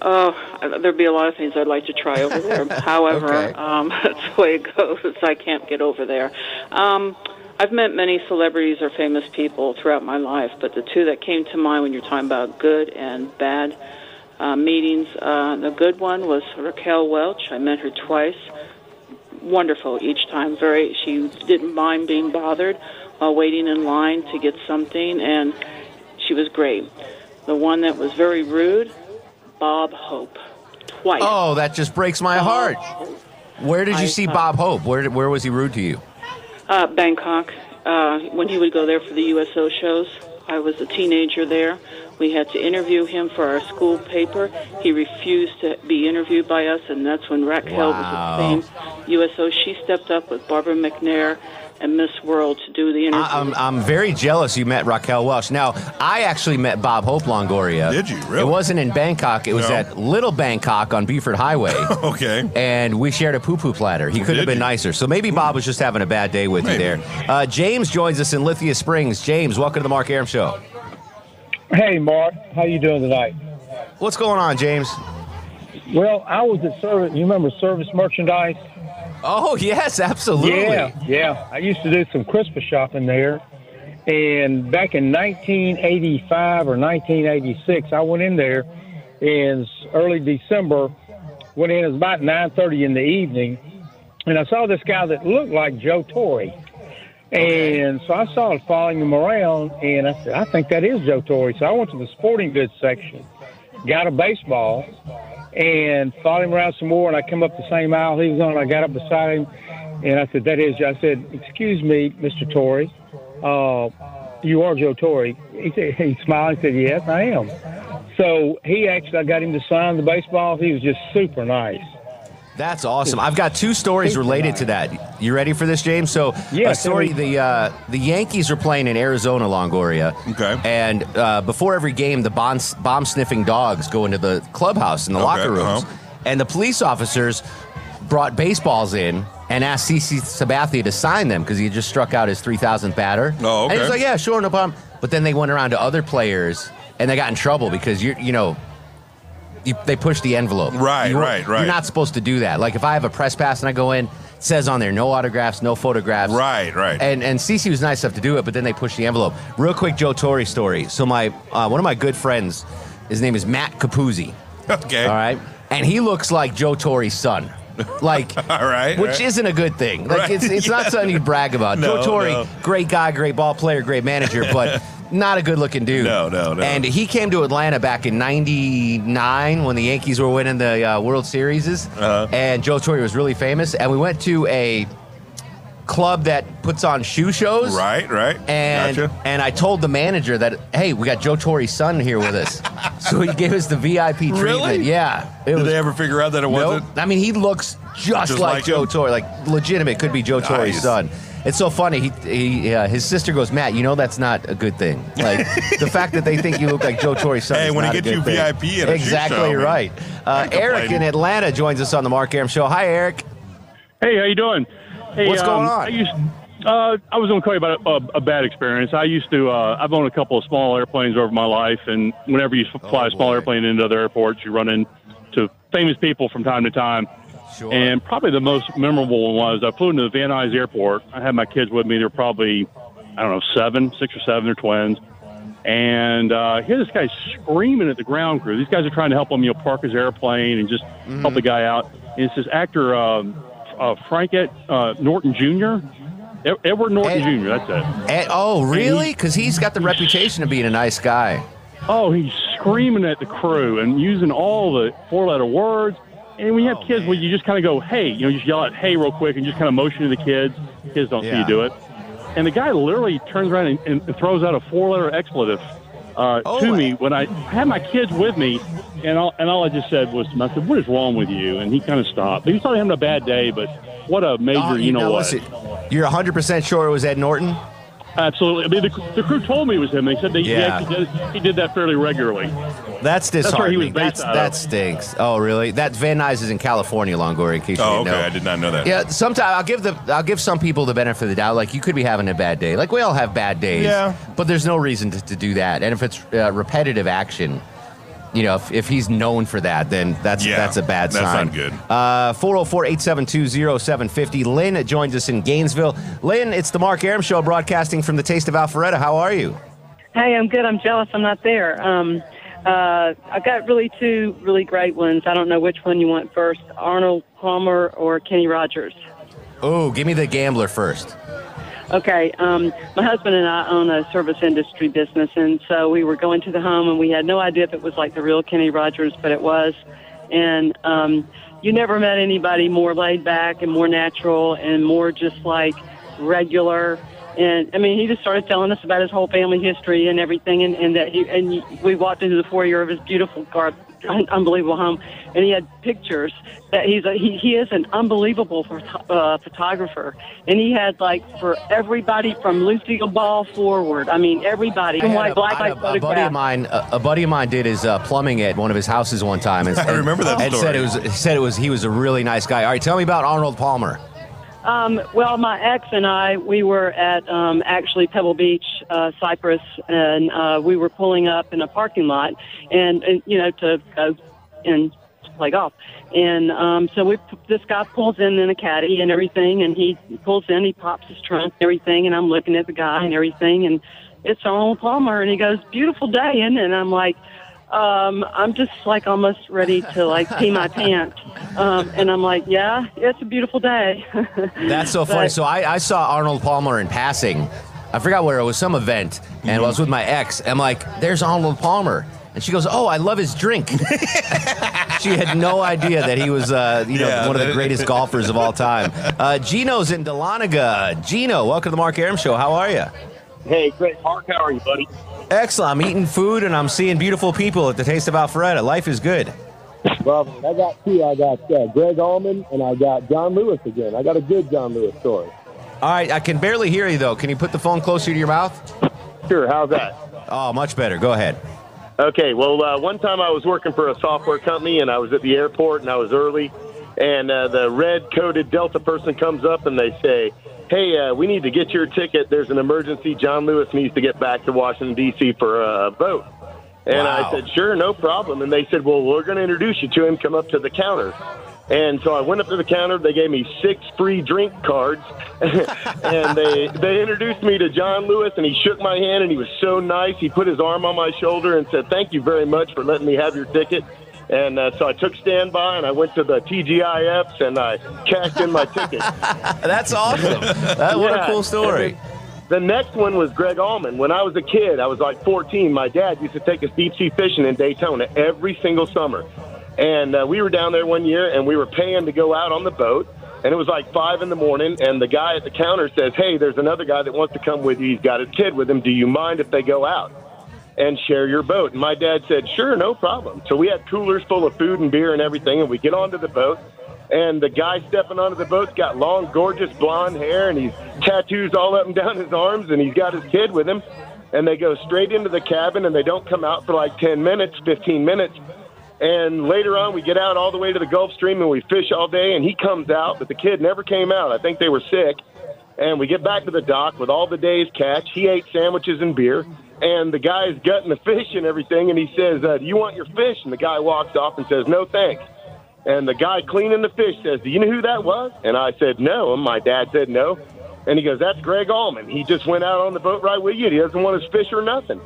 Oh, there'd be a lot of things I'd like to try over there. However, Okay. um, that's the way it goes. I can't get over there. Um, I've met many celebrities or famous people throughout my life, but the two that came to mind when you're talking about good and bad uh, meetings, uh, the good one was Raquel Welch. I met her twice. Wonderful each time. Very, she didn't mind being bothered while waiting in line to get something, and she was great. The one that was very rude, Bob Hope. Twice. Oh, that just breaks my heart. Where did you I, see uh, Bob Hope? Where, where was he rude to you? Uh, Bangkok. Uh, when he would go there for the USO shows, I was a teenager there. We had to interview him for our school paper. He refused to be interviewed by us, and that's when Raquel Wow. was at the same USO. She stepped up with Barbara McNair and Miss World to do the interview. I, I'm, I'm very jealous you met Raquel Welch. Now, I actually met Bob Hope Longoria. Did you? Really? It wasn't in Bangkok. It was No. at Little Bangkok on Buford Highway. okay. And we shared a poo poo platter. He couldn't have Did been you? nicer. So maybe Bob was just having a bad day with Maybe. you there. Uh, James joins us in Lithia Springs. James, welcome to the Mark Arum Show. Hey, Mark. How you doing tonight? What's going on, James? Well, I was at service. You remember service merchandise? Oh yes, absolutely. Yeah, yeah. I used to do some Christmas shopping there, and back in 1985 or 1986, I went in there in early December. Went in it was about 9:30 in the evening, and I saw this guy that looked like Joe Torre. And so I started following him around, and I said, I think that is Joe Torre. So I went to the sporting goods section, got a baseball, and followed him around some more. And I come up the same aisle he was on. I got up beside him, and I said, "That is." I said, "Excuse me, Mr. Torre, uh, you are Joe Torre." He said, he smiled. He said, "Yes, I am." So he actually, I got him to sign the baseball. He was just super nice. That's awesome. I've got two stories related to that. You ready for this, James? So, Yeah, a story: the uh, the Yankees are playing in Arizona, Longoria. Okay. And uh, before every game, the bomb, bomb sniffing dogs go into the clubhouse in the Okay, locker rooms, uh-huh. and the police officers brought baseballs in and asked CC Sabathia to sign them because he had just struck out his 3,000th batter. Oh, And he was okay. like, "Yeah, sure, no problem." But then they went around to other players and they got in trouble because you're, you know. You, they push the envelope. Right, You- right, right. You're not supposed to do that. Like if I have a press pass and I go in, it says on there no autographs, no photographs. Right, right. And and CC was nice enough to do it, but then they pushed the envelope. Real quick, Joe Torre story. So my uh, one of my good friends, his name is Matt Capuzzi. Okay. All right, and he looks like Joe Torre's son. Like, All right. which right. isn't a good thing. Like, Right, it's, it's not something you brag about. No, Joe Torre, no. great guy, great ball player, great manager, but not a good looking dude. No, no, no. And he came to Atlanta back in '99 when the Yankees were winning the uh, World Series, Uh-huh. and Joe Torre was really famous. And we went to a club that puts on shoe shows. Right, right. And Gotcha. and I told the manager that hey, we got Joe Torre's son here with us, so he gave us the VIP treatment. Really? Yeah, Did was. they ever figure out that it Nope. wasn't? I mean, he looks just, Just like, like Joe him? Torre, like legitimate. Could be Joe Torre's Nice. son. It's so funny. He, he uh, his sister goes, Matt. You know that's not a good thing. Like the fact that they think you look like Joe Torre's son. Hey, is when he not a gets you thing. VIP at a exactly show, I mean, right. Uh, Eric in. Atlanta joins us on the Mark Arum Show. Hi, Eric. Hey, how you doing? Hey, What's going on? I used, uh, I was going to tell you about a, a, a bad experience. I used to. Uh, I've owned a couple of small airplanes over my life, and whenever you fly a small boy. airplane into other airports, you run into famous people from time to time. Sure. And probably the most memorable one was I flew into the Van Nuys Airport. I had my kids with me. They're probably, I don't know, seven, six or seven. They're twins. And uh, here, this guy's screaming at the ground crew. These guys are trying to help him, you know, park his airplane and just help the guy out. And it's this actor, um, uh, Frank Ed, uh, Norton Jr. Edward Norton Ed- Jr. That's it. And, oh, really? Because he's got the reputation of being a nice guy. Oh, he's screaming at the crew and using all the four-letter words. And when you have kids, well, you just kind of go, "Hey," you know, just yell out "Hey" real quick and just kind of motion to the kids. Kids don't see you do it. and the guy literally turns around and, and throws out a four-letter expletive uh, to me when I had my kids with me, and all, and all I just said was, I said, "What is wrong with you?" And he kind of stopped. He was probably having a bad day, but what a major, Oh, you know now what? listen, You're 100% sure it was Ed Norton? Absolutely. I mean, the, the crew told me it was him. They said they, he Yeah. actually did, he did that fairly regularly. That's That's where he was disheartening. based That's, out that of. stinks. Oh, really? That Van Nuys is in California, Longoria. In case you Oh, didn't okay. know. I did not know that. Yeah, sometimes I'll give the I'll give some people the benefit of the doubt. Like you could be having a bad day. Like we all have bad days. Yeah. But there's no reason to, to do that. And if it's uh, repetitive action, you know, if, if he's known for that, then that's Yeah, that's a bad that's sign. not good. Uh, 404-872-0750. Lynn joins us in Gainesville. Lynn, it's the Mark Arum Show broadcasting from the Taste of Alpharetta. How are you? Hey, I'm good. I'm jealous I'm not there. Um, uh, I've got really two really great ones. I don't know which one you want first Arnold Palmer or Kenny Rogers. Oh, give me the gambler first. Okay, um, my husband and I own a service industry business, and so we were going to the home, and we had no idea if it was like the real Kenny Rogers, but it was. And um, you never met anybody more laid back and more natural and more just like regular. And I mean, he just started telling us about his whole family history and everything, and, and that he and we walked into the foyer of his beautiful, gar- unbelievable home, and he had pictures that he's a, he he is an unbelievable photo- uh, photographer, and he had like for everybody from Lucille Ball forward. I mean, everybody from white, black, I white had a, a buddy of mine, a, a buddy of mine did his uh, plumbing at one of his houses one time. And, I remember that and said it was said it was he was a really nice guy. All right, tell me about Arnold Palmer. Um, well, my ex and I, we were at um, actually Pebble Beach, uh, Cypress, and uh, we were pulling up in a parking lot, and, and you know to go and play golf. And um, so we, this guy pulls in in a caddy and everything, and he pulls in, he pops his trunk and everything, and I'm looking at the guy and everything, and it's Arnold Palmer, and he goes, "Beautiful day," isn't and I'm like. Um, I'm just like almost ready to like pee my pants, um, and I'm like, yeah, it's a beautiful day. That's so funny. But- So I, I saw Arnold Palmer in passing. I forgot where it was, some event, and I was with my ex. I'm like, "There's Arnold Palmer," and she goes, "Oh, I love his drink." she had no idea that he was, uh, you know, Yeah, one of the greatest golfers of all time. Uh, Gino's in Dahlonega. Gino, welcome to the Mark Arum Show. How are you? Hey, great. Mark, how are you, buddy? Excellent. I'm eating food and I'm seeing beautiful people at the Taste of Alpharetta. Life is good. Well, I got two. I got uh, Gregg Allman and I got John Lewis again. I got a good John Lewis story. All right, I can barely hear you though. Can you put the phone closer to your mouth? Sure. How's that? Oh, much better. Go ahead. Okay. Well, uh, one time I was working for a software company and I was at the airport and I was early, and uh, the red-coated Delta person comes up and they say, "Hey, uh, we need to get your ticket. There's an emergency. John Lewis needs to get back to Washington D.C. for a vote." And Wow. I said, "Sure, no problem." And they said, "Well, we're going to introduce you to him. Come up to the counter." And so I went up to the counter. They gave me six free drink cards, and they they introduced me to John Lewis. And he shook my hand, and he was so nice. He put his arm on my shoulder and said, "Thank you very much for letting me have your ticket." And uh, so I took standby, and I went to the TGIFs, and I cashed in my ticket. That's awesome. That- what a cool story. The next one was Gregg Allman. When I was a kid, I was like 14. My dad used to take us deep sea fishing in Daytona every single summer. And uh, we were down there one year and we were paying to go out on the boat. And it was like five in the morning. And the guy at the counter says, Hey, there's another guy that wants to come with you. He's got his kid with him. Do you mind if they go out and share your boat? And my dad said, Sure, no problem. So we had coolers full of food and beer and everything. And we get onto the boat and the guy stepping onto the boat's got long, gorgeous blonde hair, and he's tattoos all up and down his arms, and he's got his kid with him. And they go straight into the cabin, and they don't come out for like 10 minutes, 15 minutes. And later on, we get out all the way to the Gulf Stream, and we fish all day, and he comes out, but the kid never came out. I think they were sick. And we get back to the dock with all the day's catch. He ate sandwiches and beer, and the guy's gutting the fish and everything, and he says, uh, "Do you want your fish?" And the guy walks off and says, "No, thanks." And the guy cleaning the fish says, Do you know who that was? And I said, No. And my dad said, No. And he goes, That's Gregg Allman. He just went out on the boat right with you. He doesn't want his fish or nothing.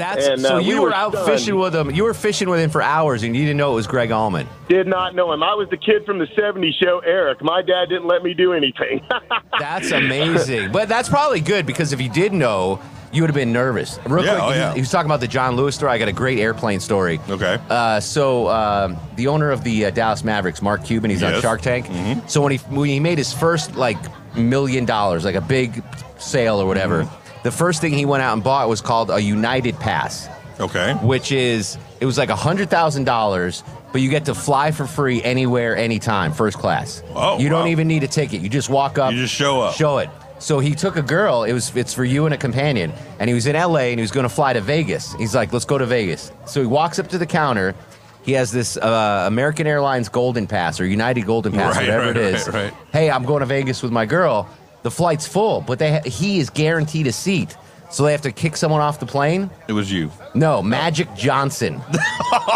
That's And, so uh, you we were, were out stunned. fishing with him. You were fishing with him for hours, and you didn't know it was Gregg Allman. Did not know him. I was the kid from the 70s show, Eric. My dad didn't let me do anything. That's amazing. but that's probably good because if you did know, you would have been nervous. Real Yeah, quick, oh, he, yeah. he was talking about the John Lewis story. I got a great airplane story. Okay. Uh, so um, the owner of the uh, Dallas Mavericks, Mark Cuban, he's on Shark Tank. So when he when he made his first like million dollars, like a big sale or whatever. The first thing he went out and bought was called a United Pass. Okay. Which is it was like a hundred thousand dollars, but you get to fly for free anywhere, anytime, first class. Oh, you don't even need a ticket. You just walk up. You just show up. Show it. So he took a girl. It was it's for you and a companion, and he was in L.A. and he was going to fly to Vegas. He's like, let's go to Vegas. So he walks up to the counter. He has this uh, American Airlines Golden Pass or United Golden Pass, Right, whatever right, it is. right. Hey, I'm going to Vegas with my girl. The flight's full, but they ha- he is guaranteed a seat. So they have to kick someone off the plane. It was you. No, Magic Johnson.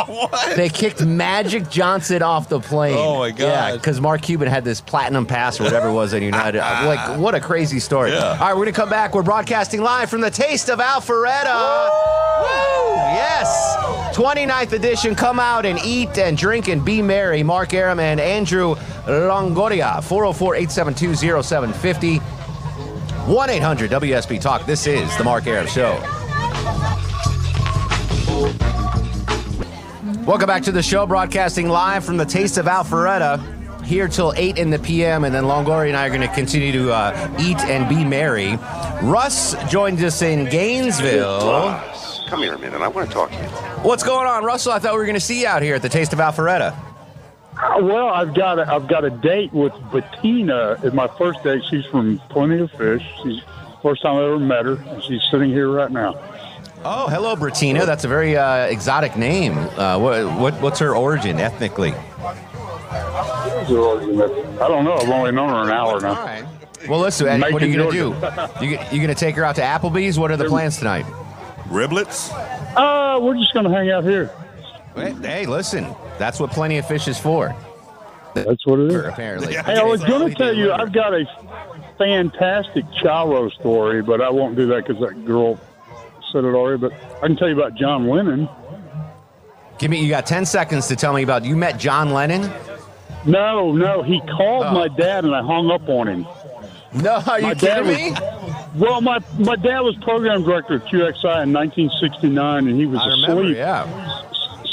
What? They kicked Magic Johnson off the plane. Oh, my God. Yeah, because Mark Cuban had this platinum pass or whatever it was at United. like, what a crazy story. Yeah. All right, we're gonna come back. We're broadcasting live from the Taste of Alpharetta. Woo! Yes, 29th edition. Come out and eat and drink and be merry. Mark Arum and Andrew Longoria. Oh 404-872-0750. 1-800 WSB Talk. This is the Mark Arum Show. Welcome back to the show, broadcasting live from the Taste of Alpharetta. Here till 8 in the p.m., and then Longoria and I are going to continue to uh, eat and be merry. Russ joins us in Gainesville. Come here a minute. I want to talk to you. What's going on, Russell? I thought we were going to see you out here at the Taste of Alpharetta. Uh, Well, I've got a, I've got a date with Bettina. It's my first date. She's from Plenty of Fish. She's first time I ever met her, and she's sitting here right now. Oh, hello, Bettina. That's a very uh, exotic name. Uh, what, what, what's her origin ethnically? I don't know. I've only known her an hour now. Well, listen, Eddie, what are you going to do? You, you going to take her out to Applebee's? What are the plans tonight? Riblets? Uh, we're just going to hang out here. Hey, hey, listen, that's what Plenty of Fish is for. That's what it is. Apparently. Hey, I was going to tell you, I've got a fantastic Charo story, but I won't do that because that girl said it already. But I can tell you about John Lennon. Give me, you got 10 seconds to tell me about, you met John Lennon? No, no, he called oh. my dad and I hung up on him. No, are you my kidding was- me? Well, my my dad was program director at QXI in 1969, and he was I remember, yeah.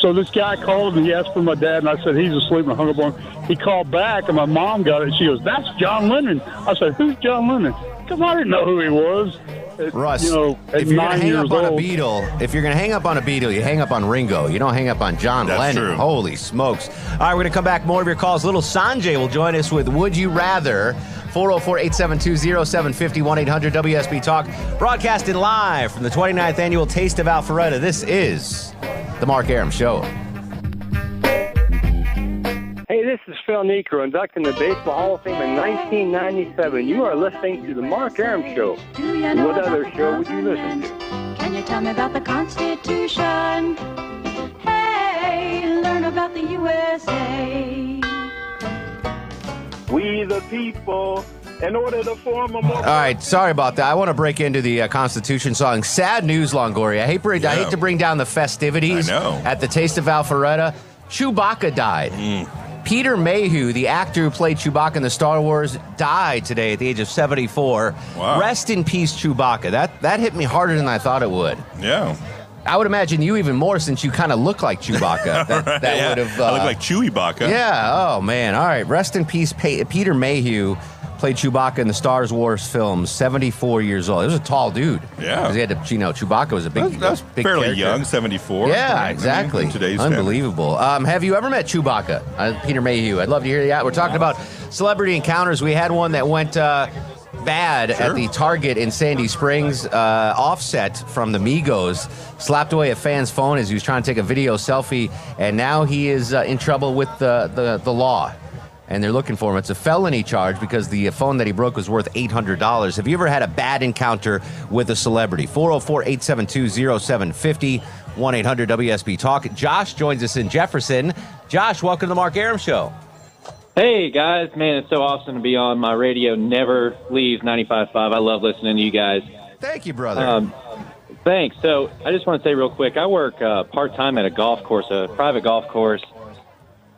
So this guy called and he asked for my dad, and I said he's asleep, and I hung up on him. He called back, and my mom got it. And she goes, "That's John Lennon." I said, "Who's John Lennon?" Because I didn't know who he was. At, Russ, you know, if you're gonna nine hang years up on a. Beatle, if you're gonna hang up on a Beatle, you hang up on Ringo. You don't hang up on John That's Lennon. true. Holy smokes! All right, we're gonna come back. More of your calls. Little Sanjay will join us with "Would You Rather." 404-872-0750 1-800 WSB Talk. Broadcasting live from the 29th annual Taste of Alpharetta. This is the Mark Arum Show. Hey, this is Phil Niekro, inducted in the Baseball Hall of Fame in 1997. You are listening to the Mark Arum Show. What other show would you listen to? Can you tell me about the Constitution? Hey, learn about the USA. We the people, in order to form a more. All right, sorry about that. I want to break into the uh, Constitution song. Sad news, Longoria. I hate, bring, I hate to bring down the festivities I know. at the Taste of Alpharetta. Chewbacca died. Mm. Peter Mayhew, the actor who played Chewbacca in the Star Wars, died today at the age of 74. Wow. Rest in peace, Chewbacca. That that hit me harder than I thought it would. Yeah. I would imagine you even more since you kind of look like Chewbacca. That, Right, that yeah. would have. I look like Chewy Baka. Yeah. Oh man. All right. Rest in peace, Pa- Peter Mayhew. Played Chewbacca in the Star Wars films. Seventy-four years old. He was a tall dude. Yeah. Because he had to. You know, Chewbacca was a big. That's, that's big fairly character. young, 74. Yeah, I mean, exactly. in today's. Unbelievable. Um, have you ever met Chewbacca? Uh, Peter Mayhew. I'd love to hear that. We're talking about celebrity encounters. We had one that went uh, bad Sure. at the Target in Sandy Springs. Uh, offset from the Migos slapped away a fan's phone as he was trying to take a video selfie, and now he is uh, in trouble with the, the, the law. And they're looking for him. It's a felony charge because the phone that he broke was worth $800. Have you ever had a bad encounter with a celebrity? 404 872 0750 1 800 WSB Talk. Josh joins us in Jefferson. Josh, welcome to the Mark Arum Show. Hey guys, man, it's so awesome to be on. My radio never leaves 95.5. I love listening to you guys. Thank you, brother. Um, thanks. So I just want to say real quick, I work uh, part time at a golf course, a private golf course,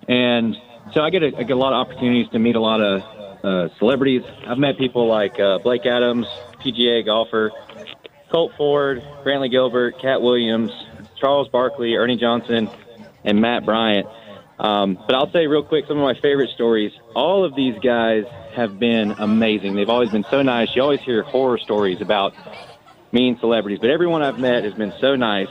and so I get a, I get a lot of opportunities to meet a lot of uh, celebrities. I've met people like uh, Blake Adams, PGA golfer, Colt Ford, Brantley Gilbert, Katt Williams, Charles Barkley, Ernie Johnson, and Matt Bryant. Um, but I'll say real quick some of my favorite stories. All of these guys have been amazing. They've always been so nice. You always hear horror stories about mean celebrities, but everyone I've met has been so nice.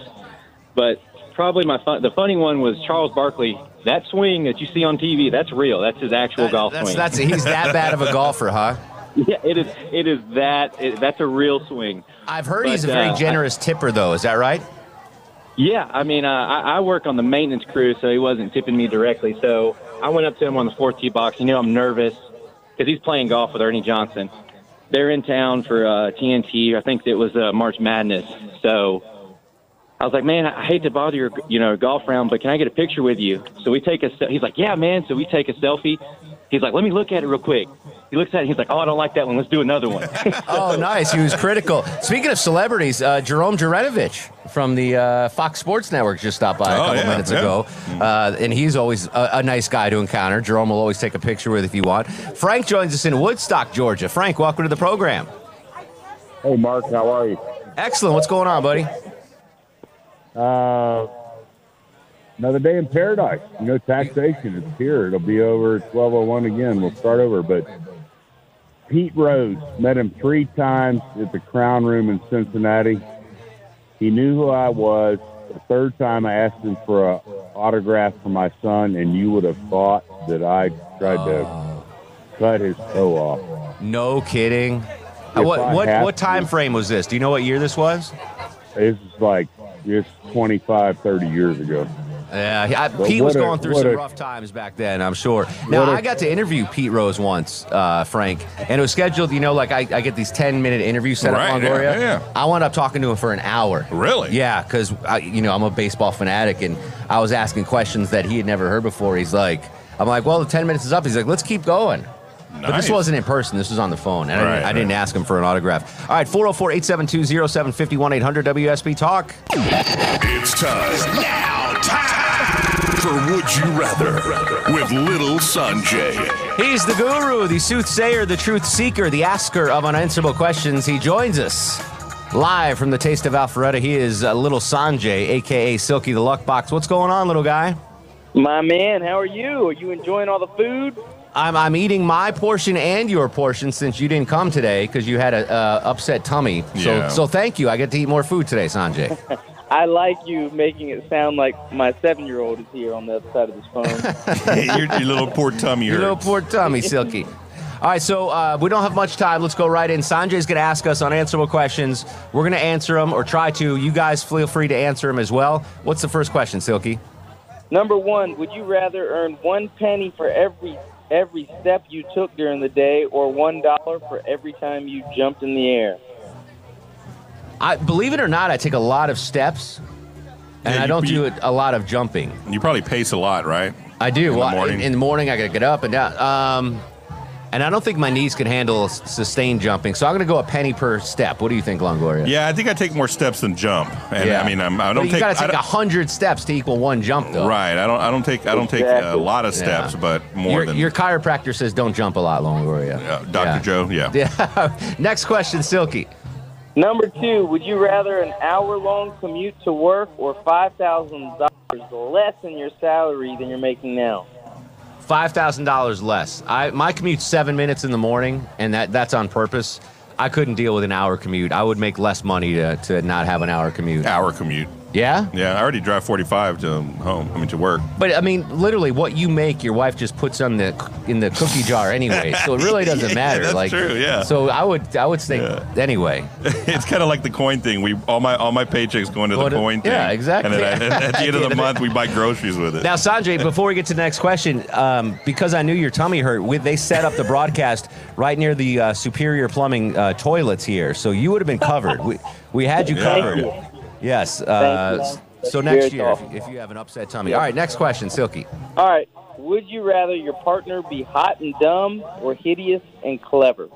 But probably my fun, the funny one was Charles Barkley. That swing that you see on TV, that's real. That's his actual golf That's swing. that's he's that bad of a golfer, huh? Yeah, it is. It is that. It, that's a real swing. I've heard But, he's a very uh, generous tipper, though. Is that right? Yeah, I mean, uh, I, I work on the maintenance crew, so he wasn't tipping me directly. So I went up to him on the fourth tee box. You know, I'm nervous because he's playing golf with Ernie Johnson. They're in town for uh, TNT. I think it was uh, March Madness. So I was like, man, I hate to bother your, you know, golf round, but can I get a picture with you? So we take a. He's like, yeah, man. So we take a selfie. He's like, let me look at it real quick. He looks at it. And he's like, oh, I don't like that one. Let's do another one. Oh, nice. He was critical. Speaking of celebrities, uh, Jerome Jurenovich from the uh, Fox Sports Network just stopped by a Oh, couple yeah, minutes yeah. ago. Uh, and he's always a, a nice guy to encounter. Jerome will always take a picture with if you want. Frank joins us in Woodstock, Georgia. Frank, welcome to the program. Hey, Mark, how are you? Excellent. What's going on, buddy? Uh, another day in paradise. You know, taxation, it's here. It'll be over at 1201 again. We'll start over. But Pete Rose, met him three times at the Crown Room in Cincinnati. He knew who I was. The third time I asked him for an autograph for my son, and you would have thought that I tried to cut his toe off. No kidding. Uh, If what what what time to. frame was this? Do you know what year this was? This is like just 25, 30 years ago. Yeah, he- I, But Pete was a- going through some a- rough times back then, I'm sure. Now, What a- I got to interview Pete Rose once, uh, Frank, and it was scheduled, you know, like I, I get these 10 minute interviews set Right, up on yeah, yeah, yeah. I wound up talking to him for an hour. Really? Yeah, because, you know, I'm a baseball fanatic, and I was asking questions that he had never heard before. He's like, I'm like, well, the 10 minutes is up. He's like, let's keep going. Nice. But this wasn't in person. This was on the phone. And I, Right, didn't, I didn't ask him for an autograph. All right, 404 872 0751 800 WSB Talk. It's time. Now, time for Would You Rather with Little Sanjay. He's the guru, the soothsayer, the truth seeker, the asker of unanswerable questions. He joins us live from the Taste of Alpharetta. He is uh, Little Sanjay, aka Silky the Luck Box. What's going on, little guy? My man, how are you? Are you enjoying all the food? I'm, I'm eating my portion and your portion since you didn't come today because you had a uh, upset tummy. So Yeah. so thank you. I get to eat more food today, Sanjay. I like you making it sound like my seven-year-old is here on the other side of this phone. your, your little poor tummy Your hurts. little poor tummy, Silky. All right, so uh, we don't have much time. Let's go right in. Sanjay's going to ask us unanswerable questions. We're going to answer them or try to. You guys feel free to answer them as well. What's the first question, Silky? Number one, would you rather earn one penny for every every step you took during the day, or one dollar for every time you jumped in the air? I believe it or not, I take a lot of steps, and Yeah, I you- don't do you- it, a lot of jumping. You probably pace a lot, right? I do. In well, the morning. In, in the morning, I got to get up and down. Um, and I don't think my knees can handle s- sustained jumping, so I'm going to go a penny per step. What do you think, Longoria? Yeah, I think I take more steps than jump, and Yeah. I mean, I'm, I But don't you take. got I to take don't- a hundred steps to equal one jump, though. Right. I don't. I don't take. I don't take a lot of steps, Yeah. but more your, than your chiropractor says don't jump a lot, Longoria. Dr. Joe. Yeah. Yeah. Next question, Silky. Number two, would you rather an hour-long commute to work, or five thousand dollars less in your salary than you're making now? Five thousand dollars less. I my commute's seven minutes in the morning, and that that's on purpose. I couldn't deal with an hour commute. I would make less money to, to not have an hour commute. Hour commute. Yeah. Yeah. I already drive 45 to home. I mean to work. But I mean, literally, what you make, your wife just puts on the in the cookie jar anyway. So it really doesn't Yeah, matter. that's like, true, yeah. So I would I would think anyway. it's kind of like the coin thing. We all my all my paychecks going to Go the to- coin thing. yeah, exactly. And then I, at the end of the month, we buy groceries with it. Now, Sanjay, before we get to the next question, um, because I knew your tummy hurt, we, they set up the broadcast right near the uh, Superior Plumbing uh, toilets here, so you would have been covered. We, we had you Thank covered. You. Yes. Uh, Thank you. so next year, if, if you have an upset tummy. All right, next question, Silky. All right. Would you rather your partner be hot and dumb, or hideous and clever?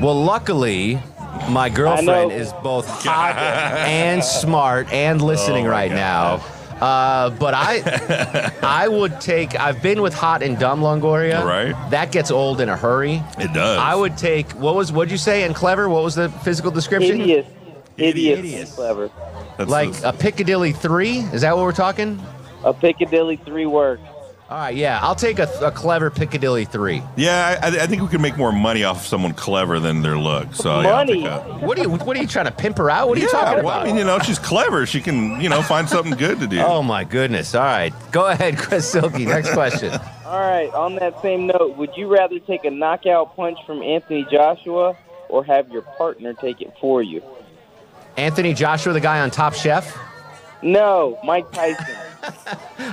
Well, luckily, my girlfriend is both hot and smart and listening Oh, right God. now. Uh, but I, I would take. I've been with hot and dumb Longoria. Right. That gets old in a hurry. It does. I would take. What was? What'd you say? And clever. What was the physical description? Hideous, hideous, and clever. like a Piccadilly three. Is that what we're talking? A Piccadilly three works. All right, yeah, I'll take a, a clever Piccadilly three. Yeah, I, I think we can make more money off of someone clever than their look. So yeah, a- What are you? What are you trying to pimp her out? What are you talking well, about? I mean, you know, she's clever. She can, you know, find something good to do. Oh my goodness! All right, go ahead, Chris Silky. Next question. All right. On that same note, would you rather take a knockout punch from Anthony Joshua or have your partner take it for you? Anthony Joshua, the guy on Top Chef. No, Mike Tyson,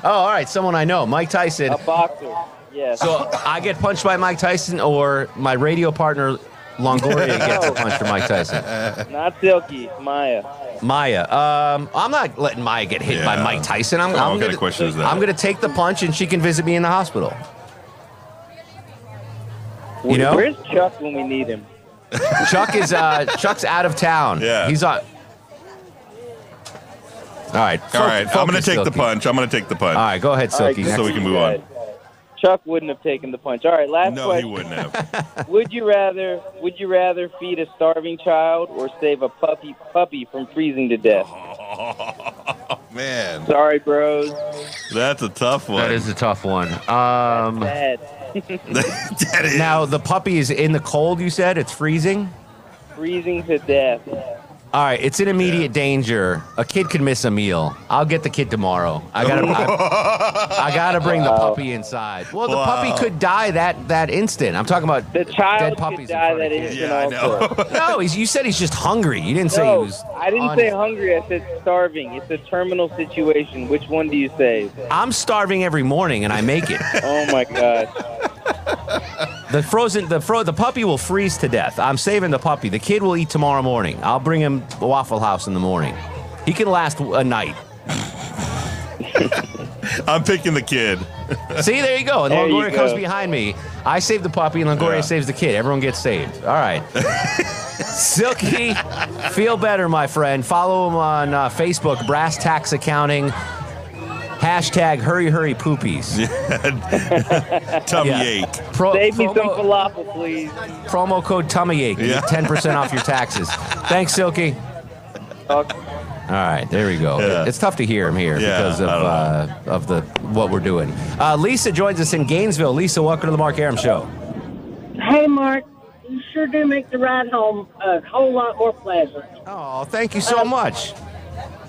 Oh, all right, someone I know, Mike Tyson. a boxer. Yes. So I get punched by Mike Tyson, or my radio partner Longoria gets punched punch from Mike Tyson. Not Silky, Maya. Maya, um, I'm not letting Maya get hit by Yeah. Mike Tyson. I'm, Oh, I'm what kind gonna, of question is that? I'm gonna take the punch, and she can visit me in the hospital. You know? Where's Chuck when we need him? Chuck is uh, Chuck's out of town. Yeah. he's on. All right, All right, I'm going to focus, take the punch. I'm going to take the punch. All right, go ahead, All right, Silky. good. So we can move on. Chuck wouldn't have taken the punch. All right, last No, he wouldn't have. Would you rather would you rather feed a starving child or save a puppy puppy from freezing to death? Oh, Man, Sorry, bros. that's a tough one. That is a tough one. Um, Bad. that is. now the puppy is in the cold. You said it's freezing. freezing to death. All right, it's in immediate danger. A kid could miss a meal. I'll get the kid tomorrow. I gotta, I, I gotta bring the puppy inside. Well, the Wow. puppy could die that that instant. I'm talking about The child dead could puppies. in die front of that kids. instant Yeah, I also. know. No, he's, you said he's just hungry. You didn't say he No, was. I didn't on say it. hungry. I said starving. It's a terminal situation. Which one do you save? I'm starving every morning and I make it. Oh my gosh. The frozen, the fro, the puppy will freeze to death. I'm saving the puppy. The kid will eat tomorrow morning. I'll bring him a Waffle House in the morning. He can last a night. I'm picking the kid. See, there you go. And There Longoria comes behind me. I save the puppy, and Longoria Yeah. saves the kid. Everyone gets saved. All right. Silky, feel better, my friend. Follow him on uh, Facebook, Brass Tax Accounting. Hashtag hurry, hurry, poopies. Tummy Yeah. ache. Pro- Save me some promo, falafel, please. promo code tummy ache. Yeah. 10% off your taxes. Thanks, Silky. Okay. All right, there we go. Yeah. It's tough to hear him here Yeah, because of uh, of the what we're doing. Uh, Lisa joins us in Gainesville. Lisa, welcome to the Mark Arum Show. Hey, Mark, you sure do make the ride home a whole lot more pleasant. Oh, thank you so much.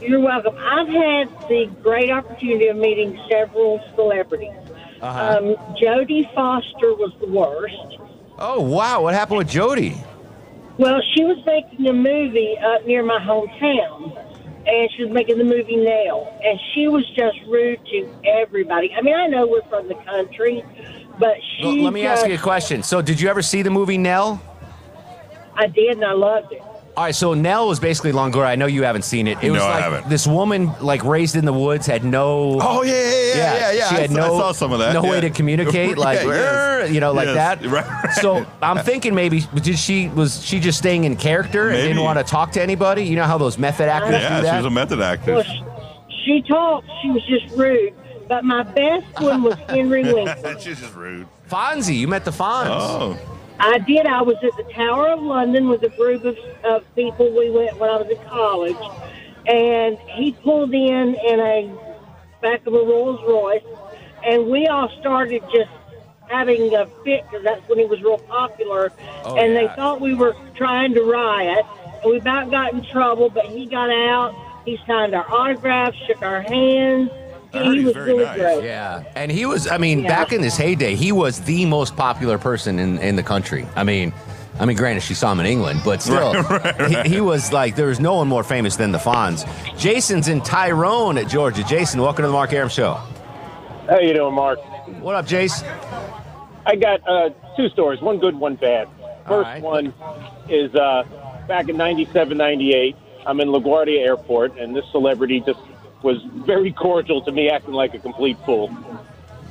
You're welcome. I've had the great opportunity of meeting several celebrities. Uh-huh. Um, Jodie Foster was the worst. Oh wow, what happened with Jodie? Well, she was making a movie up near my hometown, and she was making the movie Nail, and she was just rude to everybody. I mean, I know we're from the country, but she. Well, let me ask you a question. So, did you ever see the movie Nell? I did, and I loved it. All right, so Nell was basically Longoria. I know you haven't seen it. It was No, I like haven't. this woman, like raised in the woods, had no. Oh yeah, yeah, yeah, yeah. yeah. She I had saw- no, I saw some of that. no way to communicate, like Yeah, yes. You know, like Yes, that. right. So I'm thinking maybe did she was she just staying in character and didn't want to talk to anybody? You know how those method actors do Yeah, that. she was a method Well, actor. she, she talked. She was just rude. But my best one was Henry Winkler. She's just rude. Fonzie, you met the Fonz. Oh, I did. I was at the Tower of London with a group of, of people. We went when I was in college, and he pulled in in a back of a Rolls Royce, and we all started just having a fit because that's when he was real popular. Oh, and yeah. they thought we were trying to riot, and we about got in trouble. But he got out. He signed our autographs, shook our hands. I heard he was very really nice. great. Yeah, and he was. I mean, Yeah. back in his heyday, he was the most popular person in, in the country. I mean, I mean, granted, she saw him in England, but still, Right, right, He, he was like there was no one more famous than the Fonz. Jason's in Tyrone at Georgia. Jason, welcome to the Mark Arum Show. How you doing, Mark? What up, Jace? I got uh, two stories, one good, one bad. First right. one is uh, back in 97, 98, I'm in LaGuardia Airport, and this celebrity just was very cordial to me, acting like a complete fool.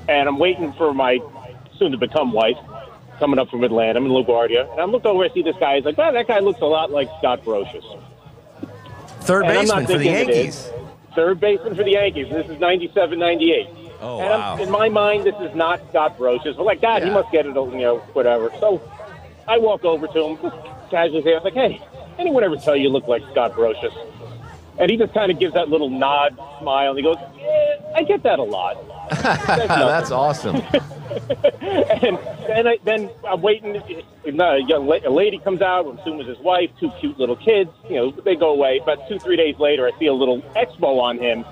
And I'm waiting for my soon-to-become wife coming up from Atlanta. I'm in LaGuardia, and I look over, I see this guy. He's like, wow, that guy looks a lot like Scott Brosius. Third And baseman for the Yankees. Third baseman for the Yankees. This is 97, 98. Oh and wow! I'm, in my mind, this is not Scott Brosius. But like, God, he must get it, you know, whatever. So I walk over to him, just casually say, I was like, hey, anyone ever tell you you look like Scott Brosius? And he just kind of gives that little nod, smile, and he goes, eh, I get that a lot. That's awesome. and then, I, then I'm waiting. A young la- a lady comes out. I'm assuming it's his wife. Two cute little kids. You know, they go away. But two, three days later, I see a little expo on him,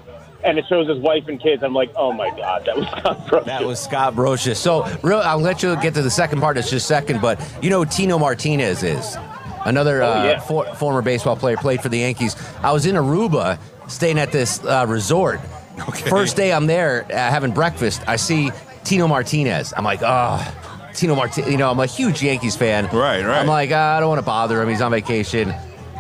and it shows his wife and kids. I'm like, oh my god, that was Scott Brosius. That was Scott Brosius. So, real, I'll let you get to the second part in just a second, but you know who Tino Martinez is? Another Oh, uh, for, former baseball player, played for the Yankees. I was in Aruba staying at this uh, resort. First day I'm there uh, having breakfast, I see Tino Martinez. I'm like, oh, Tino Martinez. You know, I'm a huge Yankees fan. Right, right. I'm like, ah, I don't want to bother him. He's on vacation.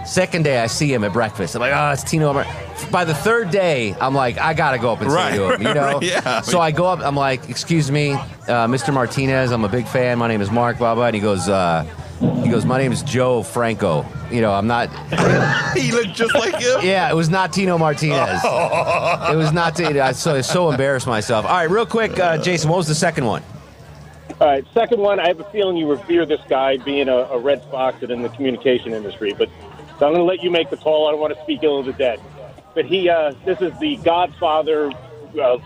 Second day, I see him at breakfast. I'm like, oh, it's Tino. Mar-" By the third day, I'm like, I gotta go up and Right, say to him. You know? right, yeah. So I go up. I'm like, excuse me, uh, Mr. Martinez. I'm a big fan. My name is Mark. Blah blah. And he goes, uh, he goes, my name is Joe Franco. You know, I'm not. he looked just like him. Yeah, it was not Tino Martinez. it was not. Tino. I so, so embarrassed myself. All right, real quick, uh, Jason. What was the second one? All right, second one. I have a feeling you revere this guy being a, a Red fox and in the communication industry, but so I'm going to let you make the call. I don't want to speak ill of the dead, but he. Uh, this is the godfather of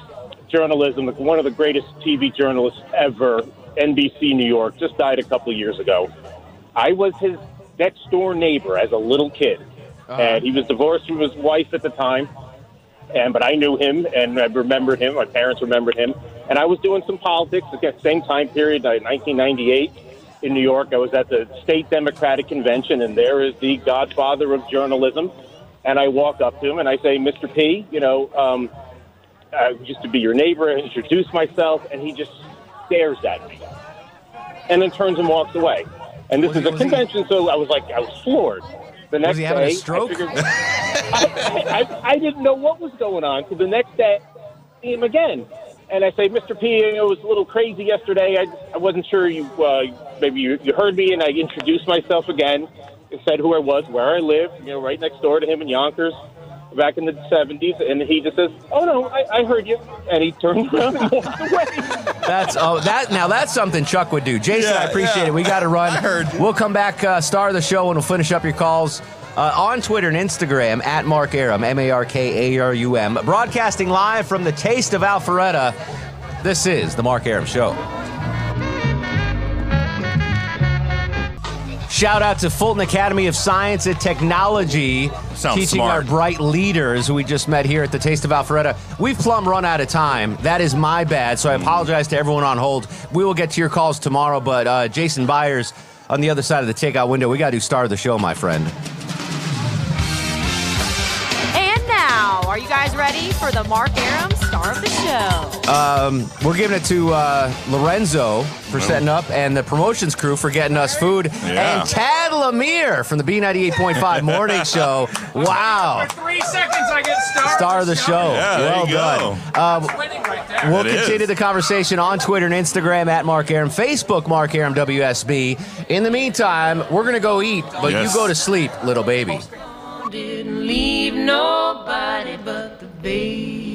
journalism, one of the greatest TV journalists ever. NBC New York just died a couple of years ago. I was his next door neighbor as a little kid, and he was divorced from his wife at the time. And but I knew him, and I remembered him. My parents remembered him, and I was doing some politics at the same time period, uh, 1998 in New York. I was at the state Democratic convention, and there is the godfather of journalism. And I walk up to him and I say, "Mr. P, you know, um, I used to be your neighbor." I introduce myself, and he just stares at me, and then turns and walks away. And this is a convention, so I was like, I was floored. The next he having a day, stroke? I, figured, I, I, I didn't know what was going on. So the next day, I see him again, and I say, "Mr. P, it was a little crazy yesterday. I, I wasn't sure you uh, maybe you, you heard me." And I introduced myself again and said who I was, where I live, you know, right next door to him in Yonkers. Back in the '70s, and he just says, "Oh no, I, I heard you," and he turned around and walked away. That's oh that now that's something Chuck would do. Jason, I appreciate it. We got to run. We'll come back, uh, star of the show, and we'll finish up your calls. Uh, on Twitter and Instagram at Mark Arum, M A R K A R U M. Broadcasting live from the Taste of Alpharetta. This is The Mark Arum Show. Shout out to Fulton Academy of Science and Technology, Sounds teaching smart. our bright leaders who we just met here at the Taste of Alpharetta. We've plumb run out of time. That is my bad, so I apologize to everyone on hold. We will get to your calls tomorrow, but uh, Jason Byers on the other side of the takeout window, we got to do star of the show, my friend. And now, are you guys ready for the Mark Arum star of the show? Um, we're giving it to uh, Lorenzo for setting up and the promotions crew for getting us food. Yeah. And Tad Lemire from the B98.5 Morning Show. Wow. Three seconds, I get star. Star of the show. Yeah, there well you done. Um, Winning right there. We'll It is. continue the conversation on Twitter and Instagram at Mark Arum, Facebook Mark Arum WSB. In the meantime, we're gonna go eat, but Yes. you go to sleep, little baby. Didn't leave nobody but the baby.